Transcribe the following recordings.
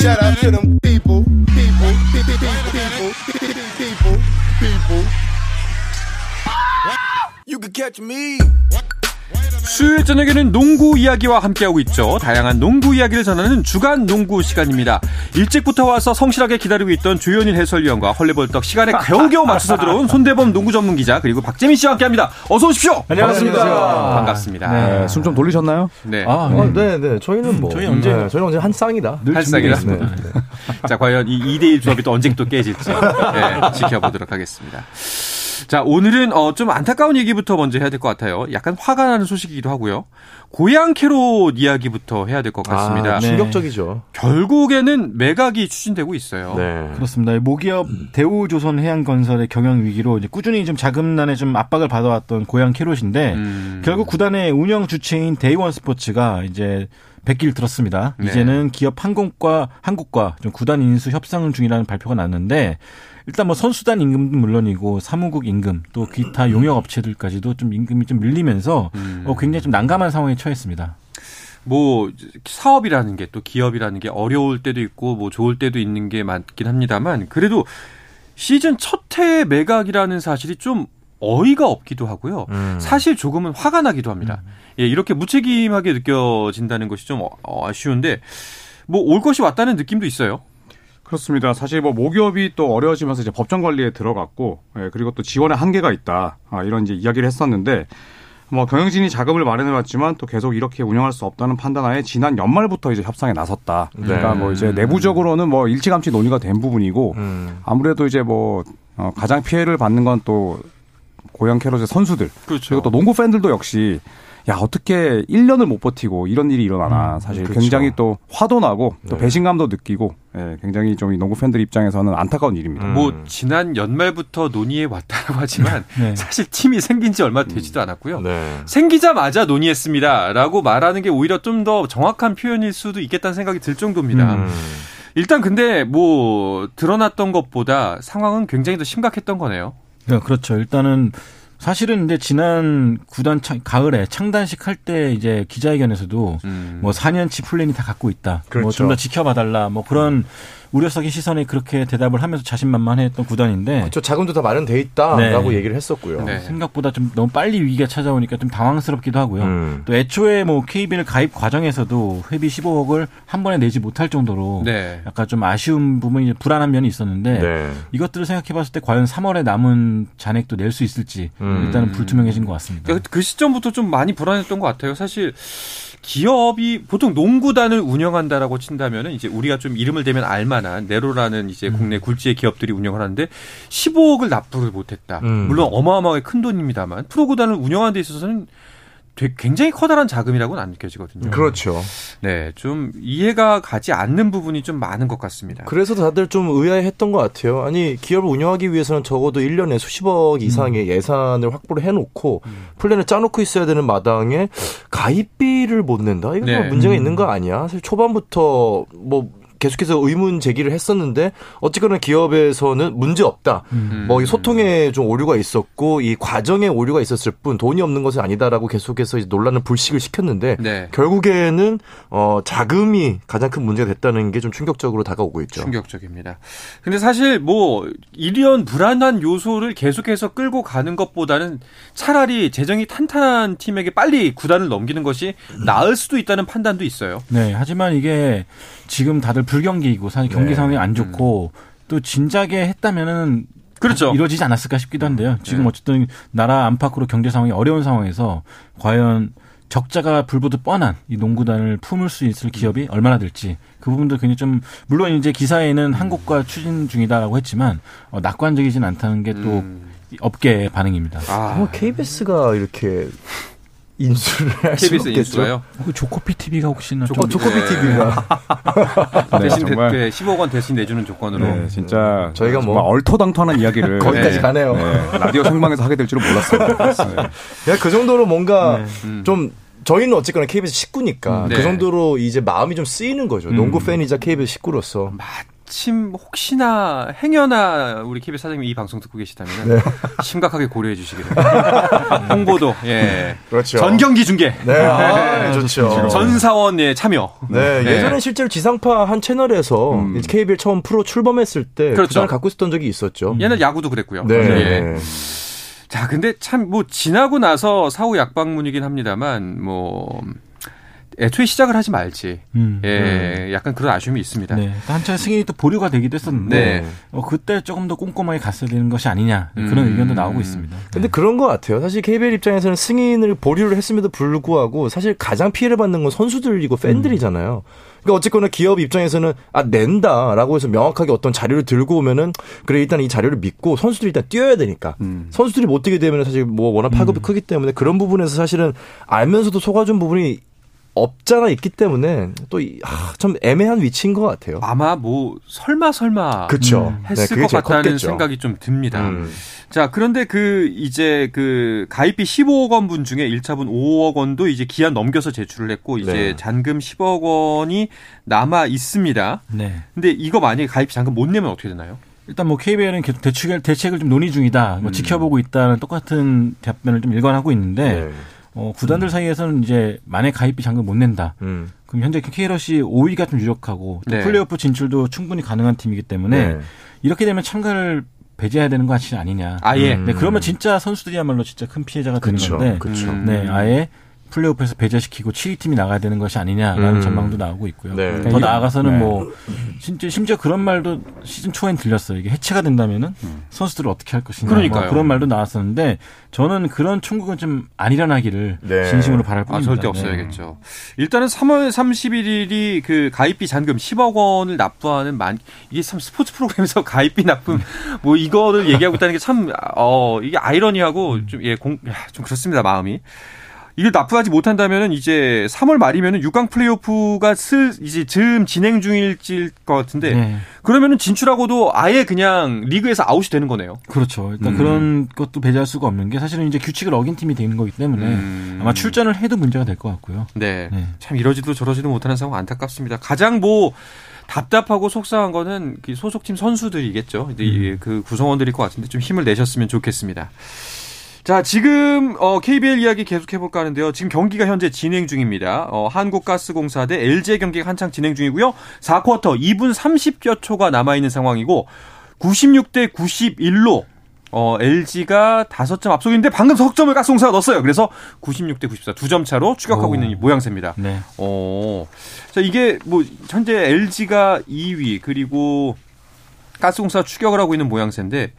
Shout out to them people, people, people, people, people, people. You can catch me. 수요일 저녁에는 농구 이야기와 함께하고 있죠. 다양한 농구 이야기를 전하는 주간 농구 시간입니다. 일찍부터 와서 성실하게 기다리고 있던 조현일 해설위원과 헐레벌떡 시간에 겨우겨우 맞춰서 들어온 손대범 농구 전문 기자 그리고 박재민 씨와 함께합니다. 어서 오십시오. 안녕하십니까. 반갑습니다. 네, 숨 좀 돌리셨나요? 네. 아, 어, 네, 네. 저희는 뭐. 저희 언제- 네, 저희 언제 한 쌍이다. 늘 한 쌍이라. 준비되어 네. 자, 과연 이 2대1 조합이 또 언제 또 깨질지 네, 지켜보도록 하겠습니다. 자, 오늘은 어, 좀 안타까운 얘기부터 먼저 해야 될 것 같아요. 약간 화가 나는 소식이기도 하고요. 고양 캐롯 이야기부터 해야 될 것 같습니다. 아, 충격적이죠. 결국에는 매각이 추진되고 있어요. 네. 그렇습니다. 모기업 대우조선 해양건설의 경영 위기로 이제 꾸준히 좀 자금난에 좀 압박을 받아왔던 고양 캐롯인데 음. 결국 구단의 운영 주체인 데이원 스포츠가 이제 백기를 들었습니다. 네. 이제는 기업 한국과 한국과 좀 구단 인수 협상 중이라는 발표가 났는데 일단 뭐 선수단 임금도 물론이고 사무국 임금 또 기타 용역 업체들까지도 좀 임금이 좀 밀리면서 음. 어, 굉장히 좀 난감한 상황에 처했습니다. 뭐 사업이라는 게 또 기업이라는 게 어려울 때도 있고 뭐 좋을 때도 있는 게 많긴 합니다만 그래도 시즌 첫 해 매각이라는 사실이 좀 어이가 없기도 하고요. 음. 사실 조금은 화가 나기도 합니다. 예, 이렇게 무책임하게 느껴진다는 것이 좀 어- 어, 아쉬운데 뭐 올 것이 왔다는 느낌도 있어요. 그렇습니다. 사실 뭐 모기업이 또 어려워지면서 이제 법정 관리에 들어갔고, 예, 그리고 또 지원에 한계가 있다. 아, 이런 이제 이야기를 했었는데, 뭐 경영진이 자금을 마련해왔지만 또 계속 이렇게 운영할 수 없다는 판단하에 지난 연말부터 이제 협상에 나섰다. 그러니까 네. 뭐 이제 내부적으로는 뭐 일찌감치 논의가 된 부분이고, 음. 아무래도 이제 뭐 어, 가장 피해를 받는 건 또 고양 캐롯의 선수들 그렇죠. 그리고 또 농구 팬들도 역시 야 어떻게 1년을 못 버티고 이런 일이 일어나나 사실 그렇죠. 굉장히 또 화도 나고 또 네. 배신감도 느끼고 예, 굉장히 좀이 농구 팬들 입장에서는 안타까운 일입니다. 음. 뭐 지난 연말부터 논의해 왔다고 하지만 네. 사실 팀이 생긴 지 얼마 되지도 않았고요. 네. 생기자마자 논의했습니다라고 말하는 게 오히려 좀 더 정확한 표현일 수도 있겠다는 생각이 들 정도입니다. 음. 일단 근데 뭐 드러났던 것보다 상황은 굉장히 더 심각했던 거네요. 네, 그렇죠. 일단은 사실은 근데 지난 구단 창, 가을에 창단식 할 때 이제 기자회견에서도 음. 뭐 4년치 플랜이 다 갖고 있다. 뭐 그렇죠. 좀더 지켜봐달라. 뭐 그런 우려 섞인 시선에 그렇게 대답을 하면서 자신만만했던 구단인데 저 자금도 다 마련돼 있다라고 네. 얘기를 했었고요. 네. 생각보다 좀 너무 빨리 위기가 찾아오니까 좀 당황스럽기도 하고요. 음. 또 애초에 뭐 KBL 가입 과정에서도 회비 15억을 한 번에 내지 못할 정도로 네. 약간 좀 아쉬운 부분이 불안한 면이 있었는데 네. 이것들을 생각해봤을 때 과연 3월에 남은 잔액도 낼 수 있을지 음. 일단은 불투명해진 것 같습니다. 그러니까 그 시점부터 좀 많이 불안했던 것 같아요. 사실 기업이 보통 농구단을 운영한다라고 친다면은 이제 우리가 좀 이름을 대면 알만한 네로라는 이제 국내 굴지의 기업들이 운영을 하는데 15억을 납부를 못했다. 음. 물론 어마어마하게 큰 돈입니다만 프로구단을 운영하는 데 있어서는 되게 굉장히 커다란 자금이라고는 안 느껴지거든요. 그렇죠. 네, 좀 이해가 가지 않는 부분이 좀 많은 것 같습니다. 그래서 다들 좀 의아해했던 것 같아요. 아니 기업을 운영하기 위해서는 적어도 1년에 수십억 이상의 예산을 확보를 해놓고 플랜을 짜놓고 있어야 되는 마당에 가입비를 못 낸다? 이거 네. 뭐 문제가 있는 거 아니야? 사실 초반부터 뭐 계속해서 의문 제기를 했었는데 어쨌거나 기업에서는 문제 없다. 음. 뭐이 소통에 좀 오류가 있었고 이 과정에 오류가 있었을 뿐 돈이 없는 것은 아니다라고 계속해서 이제 논란을 불식을 시켰는데 네. 결국에는 어 자금이 가장 큰 문제가 됐다는 게 좀 충격적으로 다가오고 있죠. 충격적입니다. 근데 사실 뭐 이런 불안한 요소를 계속해서 끌고 가는 것보다는 차라리 재정이 탄탄한 팀에게 빨리 구단을 넘기는 것이 나을 수도 있다는 판단도 있어요. 네, 하지만 이게 지금 다들 불경기이고 사실 경기 네. 상황이 안 좋고 또 진작에 했다면은 그렇죠. 이루어지지 않았을까 싶기도 한데요. 지금 네. 어쨌든 나라 안팎으로 경제 상황이 어려운 상황에서 과연 적자가 불보듯 뻔한 이 농구단을 품을 수 있을 기업이 얼마나 될지 그 부분도 굉장히 좀 물론 이제 기사에는 한국과 추진 중이다라고 했지만 어, 낙관적이진 않다는 게또 음. 업계의 반응입니다. 아, 뭐 KBS가 이렇게 인수를 할수 KBS. 인수가요. 그 조코피 TV가 혹시나 조코- 어, 좀 조코피 네. TV가 네, 대신 정말 대, 15억 원 대신 내주는 조건으로. 네, 진짜 저희가 뭐- 정말 얼토당토하는 이야기를 거기까지 네, 가네요. 네, 라디오 생방에서 하게 될 줄은 몰랐어요. 네. 야, 그 정도로 뭔가 음. 좀 저희는 어쨌거나 KBS 식구니까 네. 그 정도로 이제 마음이 좀 쓰이는 거죠. 농구 팬이자 KBS 식구로서. 마침 혹시나 행여나 우리 KBS 사장님이 이 방송 듣고 계시다면 심각하게 고려해 주시기 바랍니다. 홍보도 예. 그렇죠. 전 경기 중계. 네, 아, 좋죠. 전 사원의 참여. 네, 네. 예전에 실제로 지상파 한 채널에서 음. KBL 처음 프로 출범했을 때 그렇죠. 구단을 갖고 있었던 적이 있었죠. 옛날 야구도 그랬고요. 네. 예. 자, 근데 참 뭐 지나고 나서 사후 약방문이긴 합니다만 뭐 애초에 시작을 하지 말지. 음. 예, 약간 그런 아쉬움이 있습니다. 네. 한참 승인이 또 보류가 되기도 했었는데 네. 어, 그때 조금 더 꼼꼼하게 갔어야 되는 것이 아니냐 그런 음. 의견도 나오고 있습니다. 근데 그런 것 같아요. 사실 KBL 입장에서는 승인을 보류를 했음에도 불구하고 사실 가장 피해를 받는 건 선수들이고 팬들이잖아요. 그러니까 어쨌거나 기업 입장에서는 아 낸다라고 해서 명확하게 어떤 자료를 들고 오면은 그래 일단 이 자료를 믿고 선수들이 일단 뛰어야 되니까 음. 선수들이 못 뛰게 되면 사실 뭐 워낙 파급이 크기 때문에 그런 부분에서 사실은 알면서도 속아준 부분이 없잖아 있기 때문에 또참 애매한 위치인 것 같아요. 아마 뭐 설마 설마 그렇죠. 했을 것 같다는 생각이 좀 듭니다. 음. 자, 그런데 그 이제 그 가입비 15억 원 분 중에 1차분 5억 원도 이제 기한 넘겨서 제출을 했고 이제 네. 잔금 10억 원이 남아 있습니다. 네. 근데 이거 만약에 가입비 잔금 못 내면 어떻게 되나요? 일단 뭐 KBL은 계속 대책을 대책을 좀 논의 중이다, 음. 뭐 지켜보고 있다는 똑같은 답변을 좀 일관하고 있는데 네. 어, 구단들 사이에서는 이제 만약 가입비 잔금 못 낸다. 음. 그럼 현재 KRC 5위가 좀 유력하고 또 네. 플레이오프 진출도 충분히 가능한 팀이기 때문에 네. 이렇게 되면 참가를 배제해야 되는 거 아니- 아니냐. 아예 음. 네, 그러면 진짜 선수들이야말로 진짜 큰 피해자가 되는. 건데, 그렇죠. 음. 네, 아예 플레이오프에서 배제시키고 7위 팀이 나가야 되는 것이 아니냐라는 음. 전망도 나오고 있고요. 네. 더 나아가서는 네. 뭐 진짜 심지어 그런 말도 시즌 초엔 들렸어요. 이게 해체가 된다면은 선수들을 어떻게 할 것이냐. 그러니까요. 뭐 그런 말도 나왔었는데 저는 그런 총국은 좀 안 일어나기를 네. 진심으로 바랄 아, 뿐입니다. 절대 네. 없어야겠죠. 일단은 3월 31일이 그 가입비 잔금 10억 원을 납부하는 만 이게 참 스포츠 프로그램에서 가입비 납품 뭐 이거를 얘기하고 있다는 게 참 어 이게 아이러니하고 좀예공좀 그렇습니다 마음이. 이게 납부하지 못한다면은 이제 3월 말이면은 6강 플레이오프가 슬 이제 즈음 진행 중일질 것 같은데 네. 그러면은 진출하고도 아예 그냥 리그에서 아웃이 되는 거네요. 그렇죠. 일단 음. 그런 것도 배제할 수가 없는 게 사실은 이제 규칙을 어긴 팀이 되는 거기 때문에 음. 아마 출전을 해도 문제가 될 것 같고요. 네. 네. 참 이러지도 저러지도 못하는 상황 안타깝습니다. 가장 뭐 답답하고 속상한 거는 그 소속팀 선수들이겠죠. 음. 이그 구성원들일 것 같은데 좀 힘을 내셨으면 좋겠습니다. 자, 지금 어 KBL 이야기 계속 해볼까 하는데요. 지금 경기가 현재 진행 중입니다. 어, 한국가스공사 대 LG 경기가 한창 진행 중이고요. 4쿼터 2분 30여 초가 남아 있는 상황이고 96대 91로 어, LG가 5점 앞서고 있는데 방금 석점을 가스공사가 넣었어요. 그래서 96대 94 두 점 차로 추격하고 오. 있는 이 모양새입니다. 네. 어. 자, 이게 뭐 현재 LG가 2위 그리고 가스공사 추격을 하고 있는 모양새인데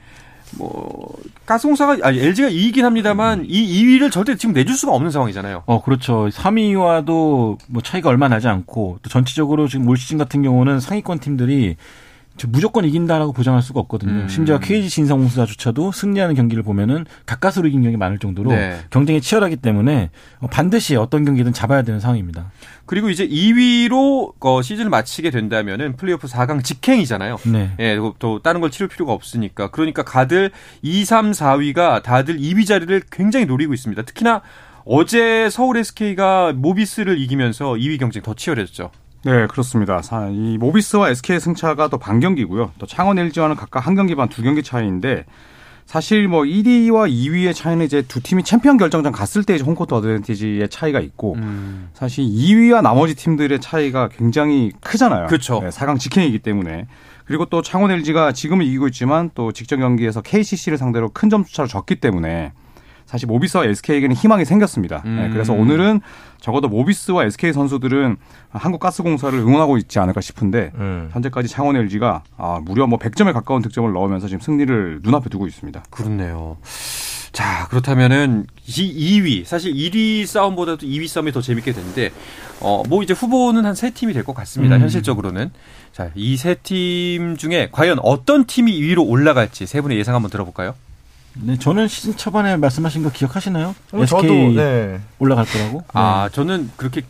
뭐 가스공사가 아니 LG가 2위긴 합니다만 이 2위를 절대 지금 내줄 수가 없는 상황이잖아요. 어, 그렇죠. 3위와도 뭐 차이가 얼마 나지 않고 또 전체적으로 지금 올 시즌 같은 경우는 상위권 팀들이 저 무조건 이긴다라고 보장할 수가 없거든요. 음. 심지어 KG 신성공사조차도 승리하는 경기를 보면은 가까스로 이긴 경기 많을 정도로 네. 경쟁이 치열하기 때문에 어, 반드시 어떤 경기든 잡아야 되는 상황입니다. 그리고 이제 2위로 어, 시즌을 마치게 된다면은 플레이오프 4강 직행이잖아요. 네. 예, 그리고 또 다른 걸 치를 필요가 없으니까. 그러니까 가들 2, 3, 4위가 다들 2위 자리를 굉장히 노리고 있습니다. 특히나 어제 서울 SK가 모비스를 이기면서 2위 경쟁 더 치열해졌죠. 네, 그렇습니다. 사- 이 모비스와 SK의 승차가 또 반 경기고요. 또 창원 LG와는 각각 한 경기 반 두 경기 차이인데 사실 뭐 1위와 2위의 차이는 이제 두 팀이 챔피언 결정전 갔을 때 이제 홈코트 어드밴티지의 차이가 있고 음. 사실 2위와 나머지 팀들의 차이가 굉장히 크잖아요. 그렇죠. 네, 4강 직행이기 때문에. 그리고 또 창원 LG가 지금은 이기고 있지만 또 직전 경기에서 KCC를 상대로 큰 점수 차로 졌기 때문에 사실 모비스와 SK에게는 희망이 생겼습니다. 네, 음. 그래서 오늘은 적어도 모비스와 SK 선수들은 한국가스공사를 응원하고 있지 않을까 싶은데 음. 현재까지 창원 LG가 아, 무려 뭐 100점에 가까운 득점을 넣으면서 지금 승리를 눈앞에 두고 있습니다. 그렇네요. 자, 그렇다면은 이 2위, 사실 1위 싸움보다도 2위 싸움이 더 재밌게 되는데 어, 뭐 이제 후보는 한 세 팀이 될 것 같습니다. 음. 현실적으로는. 자, 이 세 팀 중에 과연 어떤 팀이 2위로 올라갈지 세 분의 예상 한번 들어볼까요? 네, 저는 시즌 초반에 말씀하신 거 기억하시나요? 어, SK 저도 네. 올라갈 거라고? 아, 저는 그렇게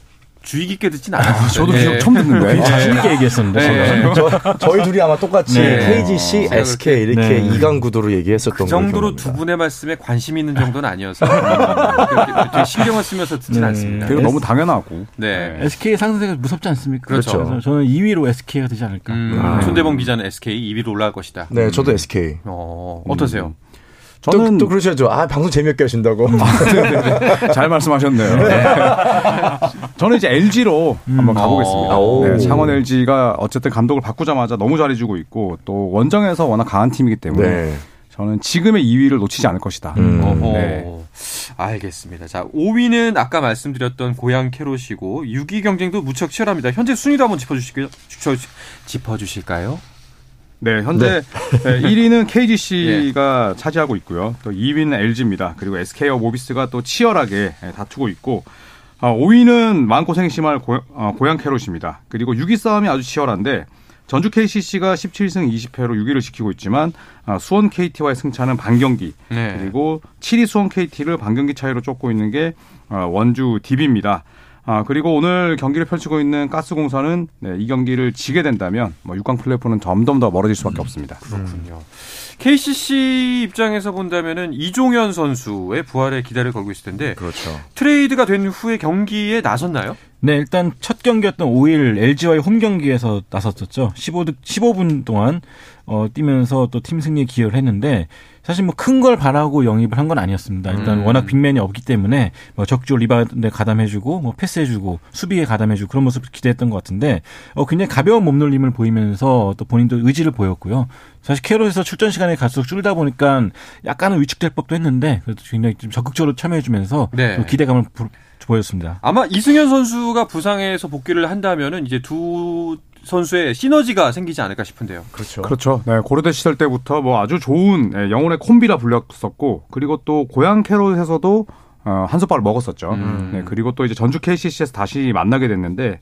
주의 깊게 듣진 않았어요. 저도 예. 기억 처음 듣는데. 자신 있게 얘기했었는데. 네. 저, 저희 둘이 아마 똑같이 네. KGC, 어. SK 이렇게 네. 이강 구도로 얘기했었던 그 정도로 두 분의 말씀에 관심 있는 정도는 아니어서 그렇게 되게 신경을 쓰면서 듣진 네. 않습니다. 그리고 너무 당연하고. 네. SK 상승세가 무섭지 않습니까? 그렇죠. 그래서 저는 2위로 SK가 되지 않을까. 음, 아. 손대범 기자는 SK 2위로 올라갈 것이다. 네, 저도 SK. 어, 어떠세요? 저는 또, 또 그러셔야죠. 아, 방송 재미없게 하신다고. 잘 말씀하셨네요. 네. 저는 이제 LG로 한번 가보겠습니다. 오. 네, 창원 LG가 어쨌든 감독을 바꾸자마자 너무 잘해주고 있고 또 원정에서 워낙 강한 팀이기 때문에 네. 저는 지금의 2위를 놓치지 않을 것이다. 음. 네. 알겠습니다. 자, 5위는 아까 말씀드렸던 고양 캐롯이고 6위 경쟁도 무척 치열합니다. 현재 순위도 한번 짚어주실까요? 저- 짚어주실까요? 네, 현재 네, 1위는 KGC가 예. 차지하고 있고요. 또 2위는 LG입니다. 그리고 SK와 모비스가 또 치열하게 예, 다투고 있고 어, 5위는 마음고생이 심할 고, 어, 고양 캐롯입니다. 그리고 6위 싸움이 아주 치열한데 전주 KCC가 17승 20패로 6위를 지키고 있지만 아, 수원 KT와의 승차는 반경기 네. 그리고 7위 수원 KT를 반경기 차이로 쫓고 있는 게 어, 원주 DB입니다. 아, 그리고 오늘 경기를 펼치고 있는 가스공사는 네, 이 경기를 지게 된다면 뭐 6강 플레이오프는 점점 더 멀어질 수밖에 없습니다. 그렇군요. KCC 입장에서 본다면은 이종현 선수의 부활에 기대를 걸고 있을 텐데 그렇죠. 트레이드가 된 후에 경기에 나섰나요? 네, 일단 첫 경기였던 5일 LG와의 홈 경기에서 나섰었죠. 15득 15분 동안 어 뛰면서 또 팀 승리에 기여를 했는데 사실 뭐 큰 걸 바라고 영입을 한 건 아니었습니다. 일단 음. 워낙 빅맨이 없기 때문에 뭐 적조 리바운드에 가담해주고 뭐 패스해주고 수비에 가담해주고 그런 모습을 기대했던 것 같은데 어 굉장히 가벼운 몸놀림을 보이면서 또 본인도 의지를 보였고요. 사실 캐롯에서 출전 시간이 갈수록 줄다 보니까 약간은 위축될 법도 했는데 그래도 굉장히 좀 적극적으로 참여해주면서 네. 또 기대감을 보- 보였습니다. 아마 이승현 선수가 부상에서 복귀를 한다면은 이제 두 선수의 시너지가 생기지 않을까 싶은데요. 그렇죠. 그렇죠. 네, 고려대 시절 때부터 뭐 아주 좋은 예, 영혼의 콤비라 불렸었고 그리고 또 고향 캐롯에서도 어, 한 솥밥을 먹었었죠. 음. 네, 그리고 또 이제 전주 KCC에서 다시 만나게 됐는데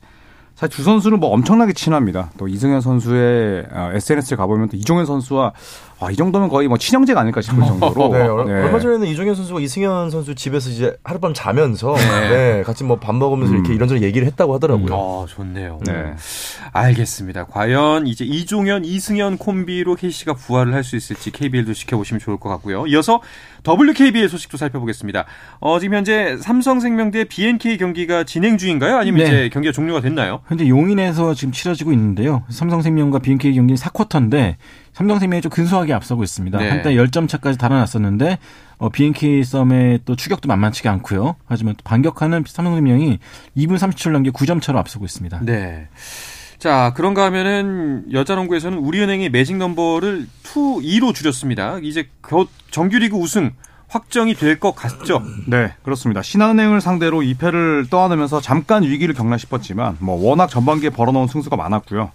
사실 두 선수는 뭐 엄청나게 친합니다. 또 이승현 선수의 어, SNS에 가보면 또 이종현 선수와 와, 이 정도면 거의 뭐 친형제가 아닐까 싶을 정도로 네, 얼- 네. 얼마 전에는 이종현 선수가 이승현 선수 집에서 이제 하룻밤 자면서 네. 네, 같이 뭐 밥 먹으면서 음. 이렇게 이런저런 얘기를 했다고 하더라고요. 어, 좋네요. 네. 알겠습니다. 과연 이제 이종현, 이승현 콤비로 KC가 부활을 할 수 있을지 KBL도 지켜보시면 좋을 것 같고요. 이어서 WKBL 소식도 살펴보겠습니다. 어, 지금 현재 삼성생명 대 BNK 경기가 진행 중인가요? 아니면 네. 이제 경기가 종료가 됐나요? 현재 용인에서 지금 치러지고 있는데요. 삼성생명과 BNK 경기는 4쿼터인데 삼성생명이 좀 근소하게 앞서고 있습니다. 네. 한때 10점 차까지 달아났었는데 어, BNK 썸의 또 추격도 만만치가 않고요. 하지만 또 반격하는 삼성생명이 2분 37초 남겨 9점 차로 앞서고 있습니다. 네. 자, 그런가 하면은 여자농구에서는 우리은행이 매직 넘버를 2, 2로 줄였습니다. 이제 곧 정규리그 우승 확정이 될 것 같죠? 네, 그렇습니다. 신한은행을 상대로 2패를 떠안으면서 잠깐 위기를 겪나 싶었지만 뭐 워낙 전반기에 벌어놓은 승수가 많았고요.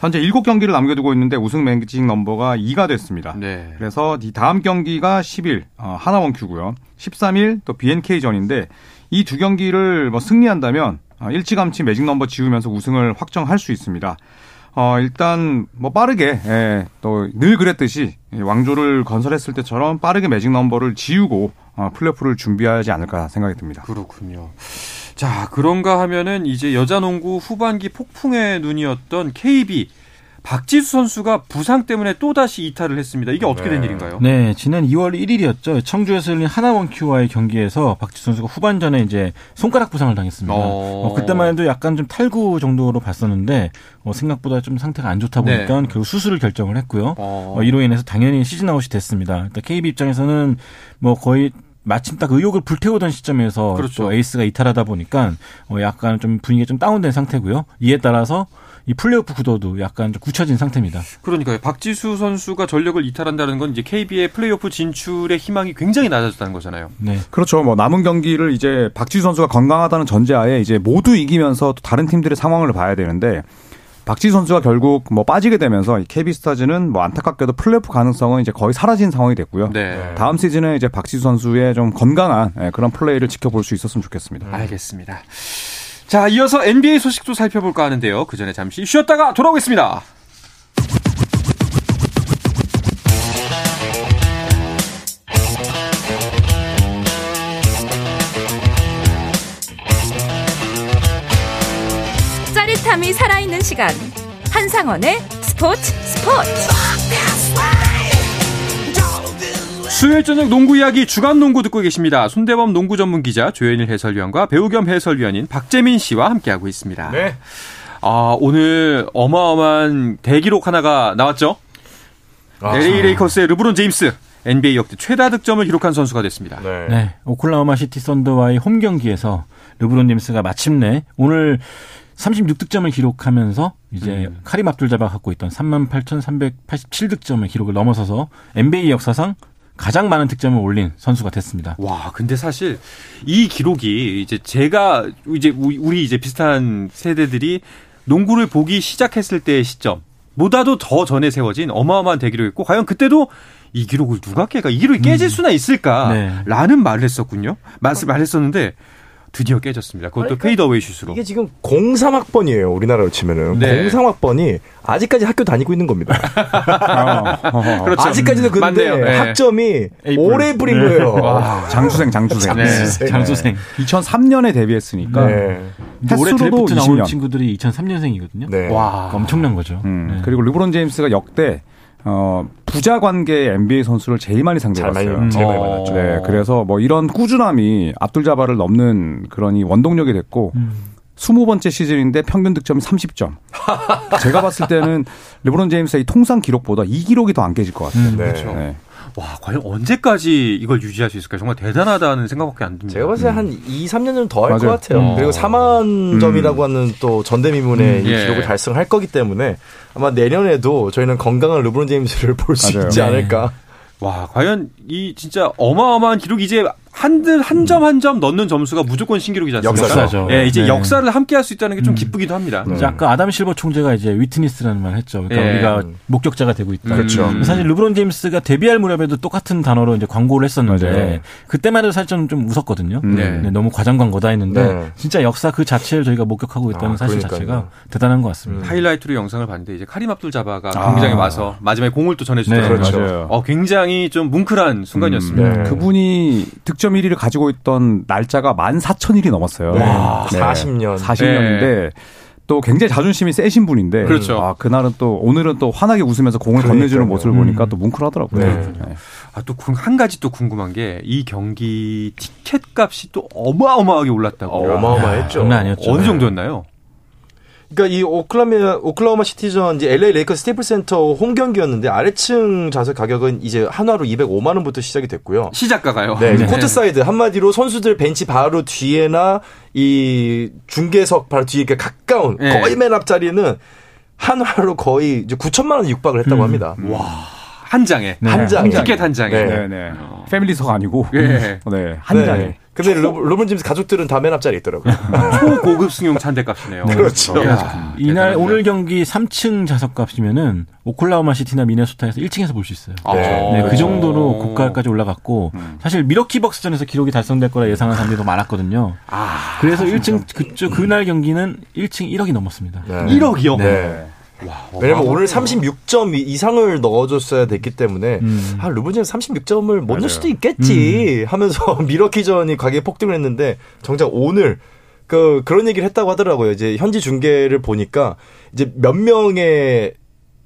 현재 7경기를 남겨두고 있는데 우승 매직 넘버가 2가 됐습니다. 네. 그래서 이 다음 경기가 10일 어, 하나원 큐고요. 13일 또 BNK전인데 이 두 경기를 뭐 승리한다면 어, 일찌감치 매직 넘버 지우면서 우승을 확정할 수 있습니다. 어, 일단 뭐 빠르게 예, 또 늘 그랬듯이 이 왕조를 건설했을 때처럼 빠르게 매직 넘버를 지우고 어, 플레이오프를 준비하지 않을까 생각이 듭니다. 그렇군요. 자, 그런가 하면은 이제 여자 농구 후반기 폭풍의 눈이었던 KB 박지수 선수가 부상 때문에 또다시 이탈을 했습니다. 이게 어떻게 된 네. 일인가요? 네, 지난 2월 1일이었죠. 청주에서 열린 하나원큐와의 경기에서 박지수 선수가 후반전에 이제 손가락 부상을 당했습니다. 어. 어, 그때만 해도 약간 좀 탈구 정도로 봤었는데 어, 생각보다 좀 상태가 안 좋다 보니까 네. 결국 수술을 결정을 했고요. 어. 어, 이로 인해서 당연히 시즌 아웃이 됐습니다. 일단 KB 입장에서는 뭐 거의 마침 딱 의욕을 불태우던 시점에서 그렇죠. 또 에이스가 이탈하다 보니까 어, 약간 좀 분위기가 좀 다운된 상태고요. 이에 따라서 이 플레이오프 구도도 약간 좀 굳혀진 상태입니다. 그러니까요. 박지수 선수가 전력을 이탈한다는 건 이제 KB의 플레이오프 진출의 희망이 굉장히 낮아졌다는 거잖아요. 네. 그렇죠. 뭐 남은 경기를 이제 박지수 선수가 건강하다는 전제하에 이제 모두 이기면서 또 다른 팀들의 상황을 봐야 되는데 박지수 선수가 결국 뭐 빠지게 되면서 이 KB 스타즈는 뭐 안타깝게도 플레이오프 가능성은 이제 거의 사라진 상황이 됐고요. 네. 다음 시즌에 이제 박지수 선수의 좀 건강한 예, 그런 플레이를 지켜볼 수 있었으면 좋겠습니다. 알겠습니다. 자, 이어서 NBA 소식도 살펴볼까 하는데요. 그 전에 잠시 쉬었다가 돌아오겠습니다. 사람이 살아있는 시간 한상원의 스포츠 스포츠 수요일 저녁 농구 이야기 주간 농구 듣고 계십니다. 손대범 농구 전문 기자 조현일 해설위원과 배우 겸 해설위원인 박재민 씨와 함께하고 있습니다. 네. 아, 오늘 어마어마한 대기록 하나가 나왔죠. 아, LA 레이커스의 르브론 제임스 NBA 역대 최다 득점을 기록한 선수가 됐습니다. 네. 네, 오클라호마 시티 썬더와의 홈 경기에서 르브론 제임스가 마침내 오늘 36득점을 기록하면서 이제 음. 카림 압둘자바가 갖고 있던 38,387득점의 기록을 넘어서서 NBA 역사상 가장 많은 득점을 올린 선수가 됐습니다. 와, 근데 사실 이 기록이 이제 제가 이제 우리 이제 비슷한 세대들이 농구를 보기 시작했을 때의 시점 보다도 더 전에 세워진 어마어마한 대기록이었고 과연 그때도 이 기록을 누가 깨가 이 기록이 깨질 수나 네. 있을까라는 말을 했었군요. 말, 말했었는데 드디어 깨졌습니다. 그것도 페이더웨이 슛으로. 이게 지금 03학번이에요. 우리나라로 치면은. 네. 03학번이 아직까지 학교 다니고 있는 겁니다. 그렇죠. 아직까지도 근데 맞네요. 네. 학점이. 올해 뿌린 거예요. 와, 장수생, 장수생. 네. 장수생. 2003년에 데뷔했으니까 네. 올해 드래프트 나온 20년. 친구들이 2003년생이거든요. 네. 와. 엄청난 거죠. 음, 네. 그리고 르브론 제임스가 역대 어, 부자 관계 NBA 선수를 제일 많이 상대해봤어요. 제일 많이 어. 만났죠. 네, 그래서 뭐 이런 꾸준함이 압둘자바를 넘는 그런 이 원동력이 됐고 음. 20번째 시즌인데 평균 득점이 30점. 제가 봤을 때는 르브론 제임스의 이 통산 기록보다 이 기록이 더 안 깨질 것 같아요. 음, 네. 그렇죠. 네. 와, 과연 언제까지 이걸 유지할 수 있을까요? 정말 대단하다는 생각밖에 안 듭니다. 제가 봤을 때한 2, 3년은 더 할 것. 같아요. 음. 그리고 4만 점이라고 하는 또 전대미문의 음, 이 예. 기록을 달성할 거기 때문에 아마 내년에도 저희는 건강한 르브론 제임스를 볼 수. 있지 네. 않을까. 와, 과연 이 진짜 어마어마한 기록 이제 한들 한 점 한 점 넣는 점수가 무조건 신기록이지 않습니까? 역사죠. 예, 이제 네. 역사를 함께 할 수 있다는 게좀 음. 기쁘기도 합니다. 네. 이제 아까 아담 실버 총재가 이제 위트니스라는 말 했죠. 그러니까 예. 우리가 목격자가 되고 있다. 그렇죠. 음. 사실 르브론 제임스가 데뷔할 무렵에도 똑같은 단어로 이제 광고를 했었는데 맞아요. 그때만 해도 사실 좀, 좀 웃었거든요. 음. 네. 네, 너무 과장 광고다 했는데 네. 진짜 역사 그 자체를 저희가 목격하고 있다는 아, 사실 그러니까요. 자체가 대단한 것 같습니다. 하이라이트로 영상을 봤는데 이제 카림 압둘 자바가 아. 경기장에 와서 마지막에 공을 또 전해주더라고요. 네, 그렇죠. 어, 굉장히 좀 뭉클한 순간이었습니다. 네. 그분이 득점 1위를 가지고 있던 날짜가 14,000일이 넘었어요. 와, 40년. 40년인데 또 굉장히 자존심이 세신 분인데 그렇죠. 아, 그날은 또 오늘은 또 환하게 웃으면서 공을 그러니까요. 건네주는 모습을 보니까 음. 또 뭉클하더라고요. 네. 네. 아, 또 한 가지 또 궁금한 게 이 경기 티켓 값이 또 어마어마하게 올랐다고. 어, 어마어마했죠. 아니었죠. 어느 네. 정도였나요? 그러니까 이 오클라마 오클라호마 시티전 이제 LA 레이커스 스테이플 센터 홈 경기였는데 아래층 좌석 가격은 이제 한화로 205만 원부터 시작이 됐고요. 시작가가요. 네, 이제 코트 사이드 한마디로 선수들 벤치 바로 뒤에나 이 중계석 바로 뒤에 이렇게 가까운 네. 거의 맨 앞자리는 한화로 거의 이제 9천만 원 육박을 했다고 합니다. 한 장에. 네. 한 장에. 티켓 한 장에. 네. 네, 네. 패밀리석 아니고 예. 네, 한 네. 장에. 근데 로, 로번 짐스 가족들은 다 맨 앞자리에 있더라고요. 초고급 승용 찬대값이네요. 그렇죠. 야, 이날. 오늘 경기 3층 좌석값이면은 오클라호마 시티나 미네소타에서 1층에서 볼 수 있어요. 아, 네, 그 정도로 고가까지 올라갔고 사실 미러키 벅스전에서 기록이 달성될 거라 예상한 사람들이 더 많았거든요. 아, 그래서 1층 그쪽 그날 경기는 1층 1억이 넘었습니다. 네. 1억이요? 네. 왜냐면 오늘 36점 이상을 넣어줬어야 됐기 때문에 음. 아 르브론 36점을 못 맞아요. 넣을 수도 있겠지 하면서 미러키전이 가격이 폭등을 했는데 정작 오늘 그 그런 얘기를 했다고 하더라고요. 이제 현지 중계를 보니까 이제 몇 명의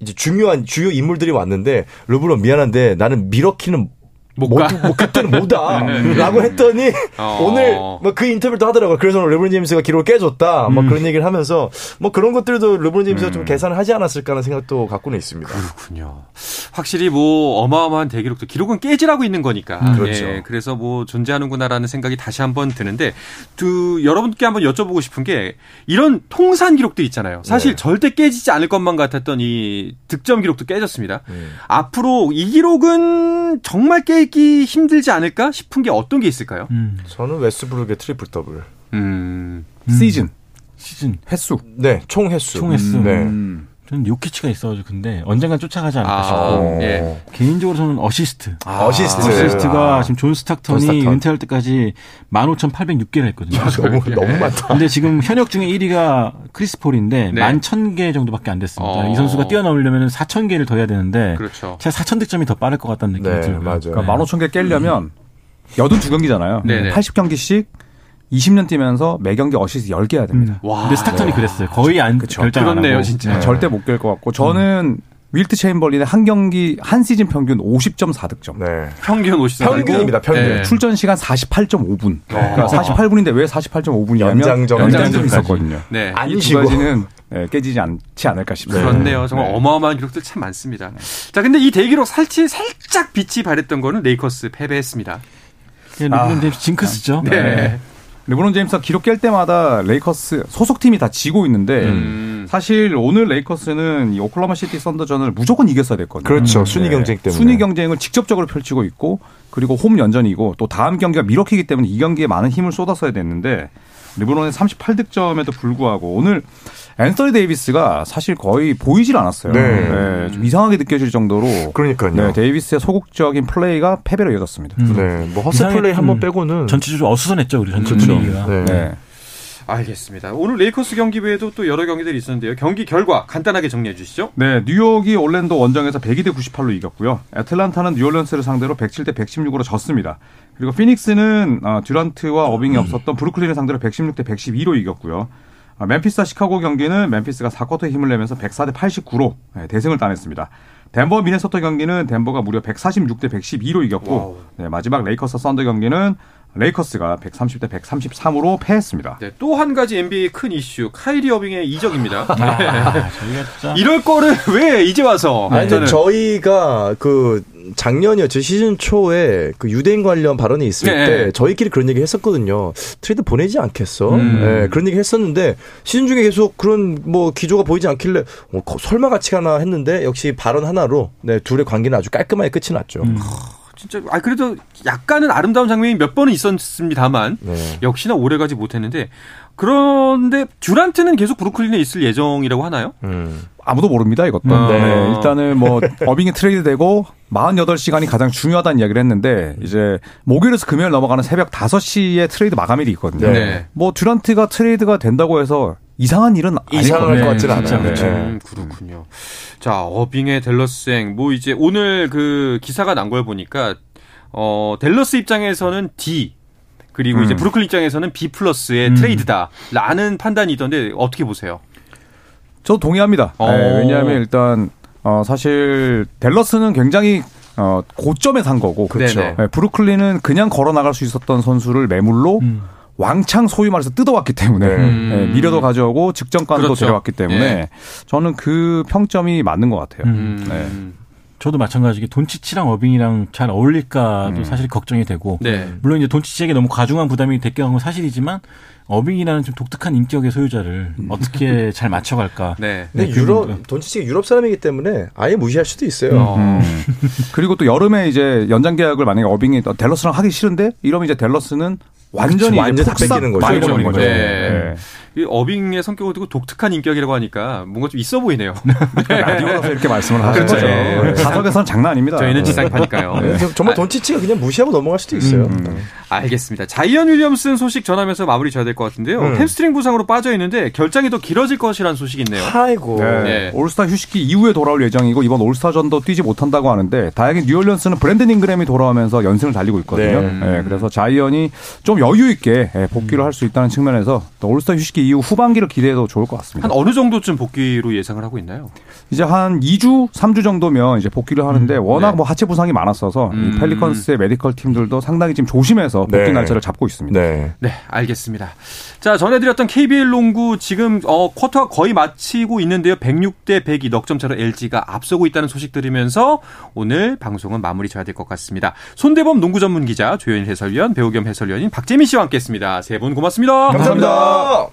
이제 중요한 주요 인물들이 왔는데 르브론 미안한데 나는 미러키는 못 못, 가. 뭐 그때는 못다라고 했더니 어. 오늘 뭐 그 인터뷰도 하더라고요. 그래서 오늘 르브론 제임스가 기록을 깨줬다. 뭐 그런 얘기를 하면서 뭐 그런 것들도 르브론 제임스가 좀 계산을 하지 않았을까 하는 생각도 갖고는 있습니다. 그렇군요. 확실히 뭐 어마어마한 대기록도 기록은 깨지라고 있는 거니까. 그렇죠. 예, 그래서 뭐 존재하는구나라는 생각이 다시 한번 드는데 두 여러분께 한번 여쭤보고 싶은 게 이런 통산 기록도 있잖아요. 사실 네. 절대 깨지지 않을 것만 같았던 이 득점 기록도 깨졌습니다. 음. 앞으로 이 기록은 정말 깨기 힘들지 않을까 싶은 게 어떤 게 있을까요? 음, 저는 웨스브룩의 트리플 더블. 음. 시즌 시즌 횟수. 네, 총 횟수. 총 횟수. 네. 음. 저는 요키치가 있어가지고 근데 언젠간 쫓아가지 않을까 아, 싶고 예. 개인적으로 저는 어시스트. 어시스트. 어시스트가 아, 지금 존 스탁턴이 존 스탁턴. 은퇴할 때까지 15,806개를 했거든요. 너무 너무 많다. 근데 지금 현역 중에 1위가 크리스 폴인데 네. 11,000개 정도밖에 안 됐습니다. 어. 이 선수가 뛰어넘으려면 4,000개를 더 해야 되는데 그렇죠. 제가 4,000득점이 더 빠를 것 같다는 느낌이 네, 들고요. 맞아요. 그러니까 15,000개 깨려면 82경기잖아요. 네네. 80경기씩 20년 뛰면서 매 경기 어시스트 10개 해야 됩니다. 와. 근데 스탁턴이 그랬어요. 거의 안 결정 안 그렇네요. 진짜. 네, 절대 못 깰 것 같고 저는 윌트 체임벌린의 한 경기 한 시즌 평균 50.4득점. 네. 평균 오십이죠. 평균입니다, 평균. 네. 출전 시간 48.5분. 그러니까 48분인데 왜 48.5분이냐면 연장전. 연장전이 있었거든요. 네. 안이두 쉬고. 가지는 네, 깨지지 않지 않을까 싶습니다. 그렇네요. 정말 네. 어마어마한 기록들 참 많습니다. 자, 근데 이 대기록 살치 살짝 빛이 바랬던 거는 레이커스 패배했습니다. 르브론 제임스 징크스죠. 네. 르브론 제임스가 기록 깰 때마다 레이커스 소속팀이 다 지고 있는데 음. 사실 오늘 레이커스는 이 오클라호마 시티 썬더전을 무조건 이겼어야 됐거든요. 그렇죠. 순위 경쟁 때문에. 순위 경쟁을 직접적으로 펼치고 있고 그리고 홈 연전이고 또 다음 경기가 밀워키기 때문에 이 경기에 많은 힘을 쏟았어야 됐는데 르브론의 38득점에도 불구하고 오늘 앤서니 데이비스가 사실 거의 보이질 않았어요. 네. 좀 이상하게 느껴질 정도로 그러니까요. 네, 데이비스의 소극적인 플레이가 패배로 이어졌습니다. 네. 뭐 허슬 플레이 한번 음, 빼고는 전체적으로 어수선했죠 우리 전체 그렇죠. 분위기가. 네. 네. 알겠습니다. 오늘 레이커스 경기 외에도 또 여러 경기들이 있었는데요. 경기 결과 간단하게 정리해 주시죠. 네, 뉴욕이 올랜도 원정에서 102대 98로 이겼고요. 애틀란타는 뉴올리언스를 상대로 107대 116으로 졌습니다. 그리고 피닉스는 어, 듀란트와 어빙이 없었던 브루클린을 상대로 116대 112로 이겼고요. 아, 멤피스와 시카고 경기는 멤피스가 4쿼터에 힘을 내면서 104대 89로 네, 대승을 따냈습니다. 덴버 미네소타 경기는 덴버가 무려 146대 112로 이겼고 네, 마지막 레이커스 썬더 경기는 레이커스가 130대 133으로 패했습니다. 네, 또 한 가지 NBA 큰 이슈 카이리 어빙의 이적입니다. 아, 진짜 이럴 거를 왜 이제 와서 아니, 근데 저는 저희가 그 작년이었죠. 시즌 초에 그 유대인 관련 발언이 있을 네. 때 저희끼리 그런 얘기 했었거든요. 트레이드 보내지 않겠어? 음. 네, 그런 얘기 했었는데 시즌 중에 계속 그런 뭐 기조가 보이지 않길래 어, 거- 설마 같이 가나 했는데 역시 발언 하나로 네, 둘의 관계는 아주 깔끔하게 끝이 났죠. 진짜 아 그래도 약간은 아름다운 장면이 몇 번은 있었습니다만 네. 역시나 오래가지 못했는데 그런데 듀란트는 계속 브루클린에 있을 예정이라고 하나요? 음. 아무도 모릅니다, 이것도. 음. 네, 네. 일단은 뭐, 어빙이 트레이드 되고, 48시간이 가장 중요하다는 이야기를 했는데, 이제, 목요일에서 금요일 넘어가는 새벽 5시에 트레이드 마감일이 있거든요. 네. 뭐, 듀란트가 트레이드가 된다고 해서 이상한 일은 이상할. 것 같지는 않아요. 그렇죠. 네. 음, 그렇군요. 자, 어빙의 델러스행 뭐 이제 오늘 그 기사가 난 걸 보니까 어 델러스 입장에서는 D 그리고 이제 음. 브루클린 입장에서는 B 플러스의 음. 트레이드다라는 판단이 있던데 어떻게 보세요? 저도 동의합니다. 어. 네, 왜냐하면 일단, 어, 사실, 댈러스는 굉장히, 어, 고점에 산 거고. 그렇죠. 네, 브루클린은 그냥 걸어 나갈 수 있었던 선수를 매물로 음. 왕창 소위 말해서 뜯어왔기 때문에 네. 네, 미래도 가져오고 직전까지도 그렇죠. 데려왔기 때문에 예. 저는 그 평점이 맞는 것 같아요. 음. 네. 저도 마찬가지게 돈치치랑 어빙이랑 잘 어울릴까도 음. 사실 걱정이 되고 네. 물론 이제 돈치치에게 너무 과중한 부담이 됐긴 건 사실이지만 어빙이라는 좀 독특한 인격의 소유자를 어떻게 잘 맞춰갈까. 네. 근데 네, 유럽. 돈치치가 유럽 사람이기 때문에 아예 무시할 수도 있어요. 어. 음. 그리고 또 여름에 이제 연장 계약을 만약에 어빙이 댈러스랑 하기 싫은데 이러면 이제 댈러스는 완전히 완전 다 뺏기는 거죠. 네. 네. 이 어빙의 성격을 두고 독특한 인격이라고 하니까 뭔가 좀 있어 보이네요. 라디오라서 이렇게 말씀을 그렇죠. 거죠. 네. 사석에서는 장난 아닙니다. 저희는 네. 지상파니까요. 네, 정말 돈치치가 그냥 무시하고 넘어갈 수도 있어요. 알겠습니다. 자이언 윌리엄슨 소식 전하면서 마무리 져야 될 것 같은데요. 음. 햄스트링 부상으로 빠져 있는데 결장이 더 길어질 것이라는 소식이 있네요. 아이고. 네. 네. 올스타 휴식기 이후에 돌아올 예정이고 이번 올스타전도 뛰지 못한다고 하는데 다행히 뉴올리언스는 브랜든 잉그램이 돌아오면서 연승을 달리고 있거든요. 네. 네, 그래서 자이언이 좀 여유 있게 예, 복귀를 할 수 있다는 측면에서 또 올스타 휴식기 이후 후반기를 기대해도 좋을 것 같습니다. 한 어느 정도쯤 복귀로 예상을 하고 있나요? 이제 한 2주, 3주 정도면 이제 복귀를 하는데 워낙 네. 뭐 하체 부상이 많았어서 음. 이 펠리컨스의 medical 팀들도 상당히 지금 조심해서 복귀 네. 날짜를 잡고 있습니다. 네. 네, 알겠습니다. 자, 전해드렸던 KBL 농구 지금 어, 쿼터 거의 마치고 있는데요. 106대 102 넉점 차로 LG가 앞서고 있다는 소식 들으면서 오늘 방송은 마무리 져야 될 것 같습니다. 손대범 농구 전문 기자, 조현일 해설위원, 배우 겸 해설위원인 박재민 씨와 함께했습니다. 세 분 고맙습니다. 감사합니다.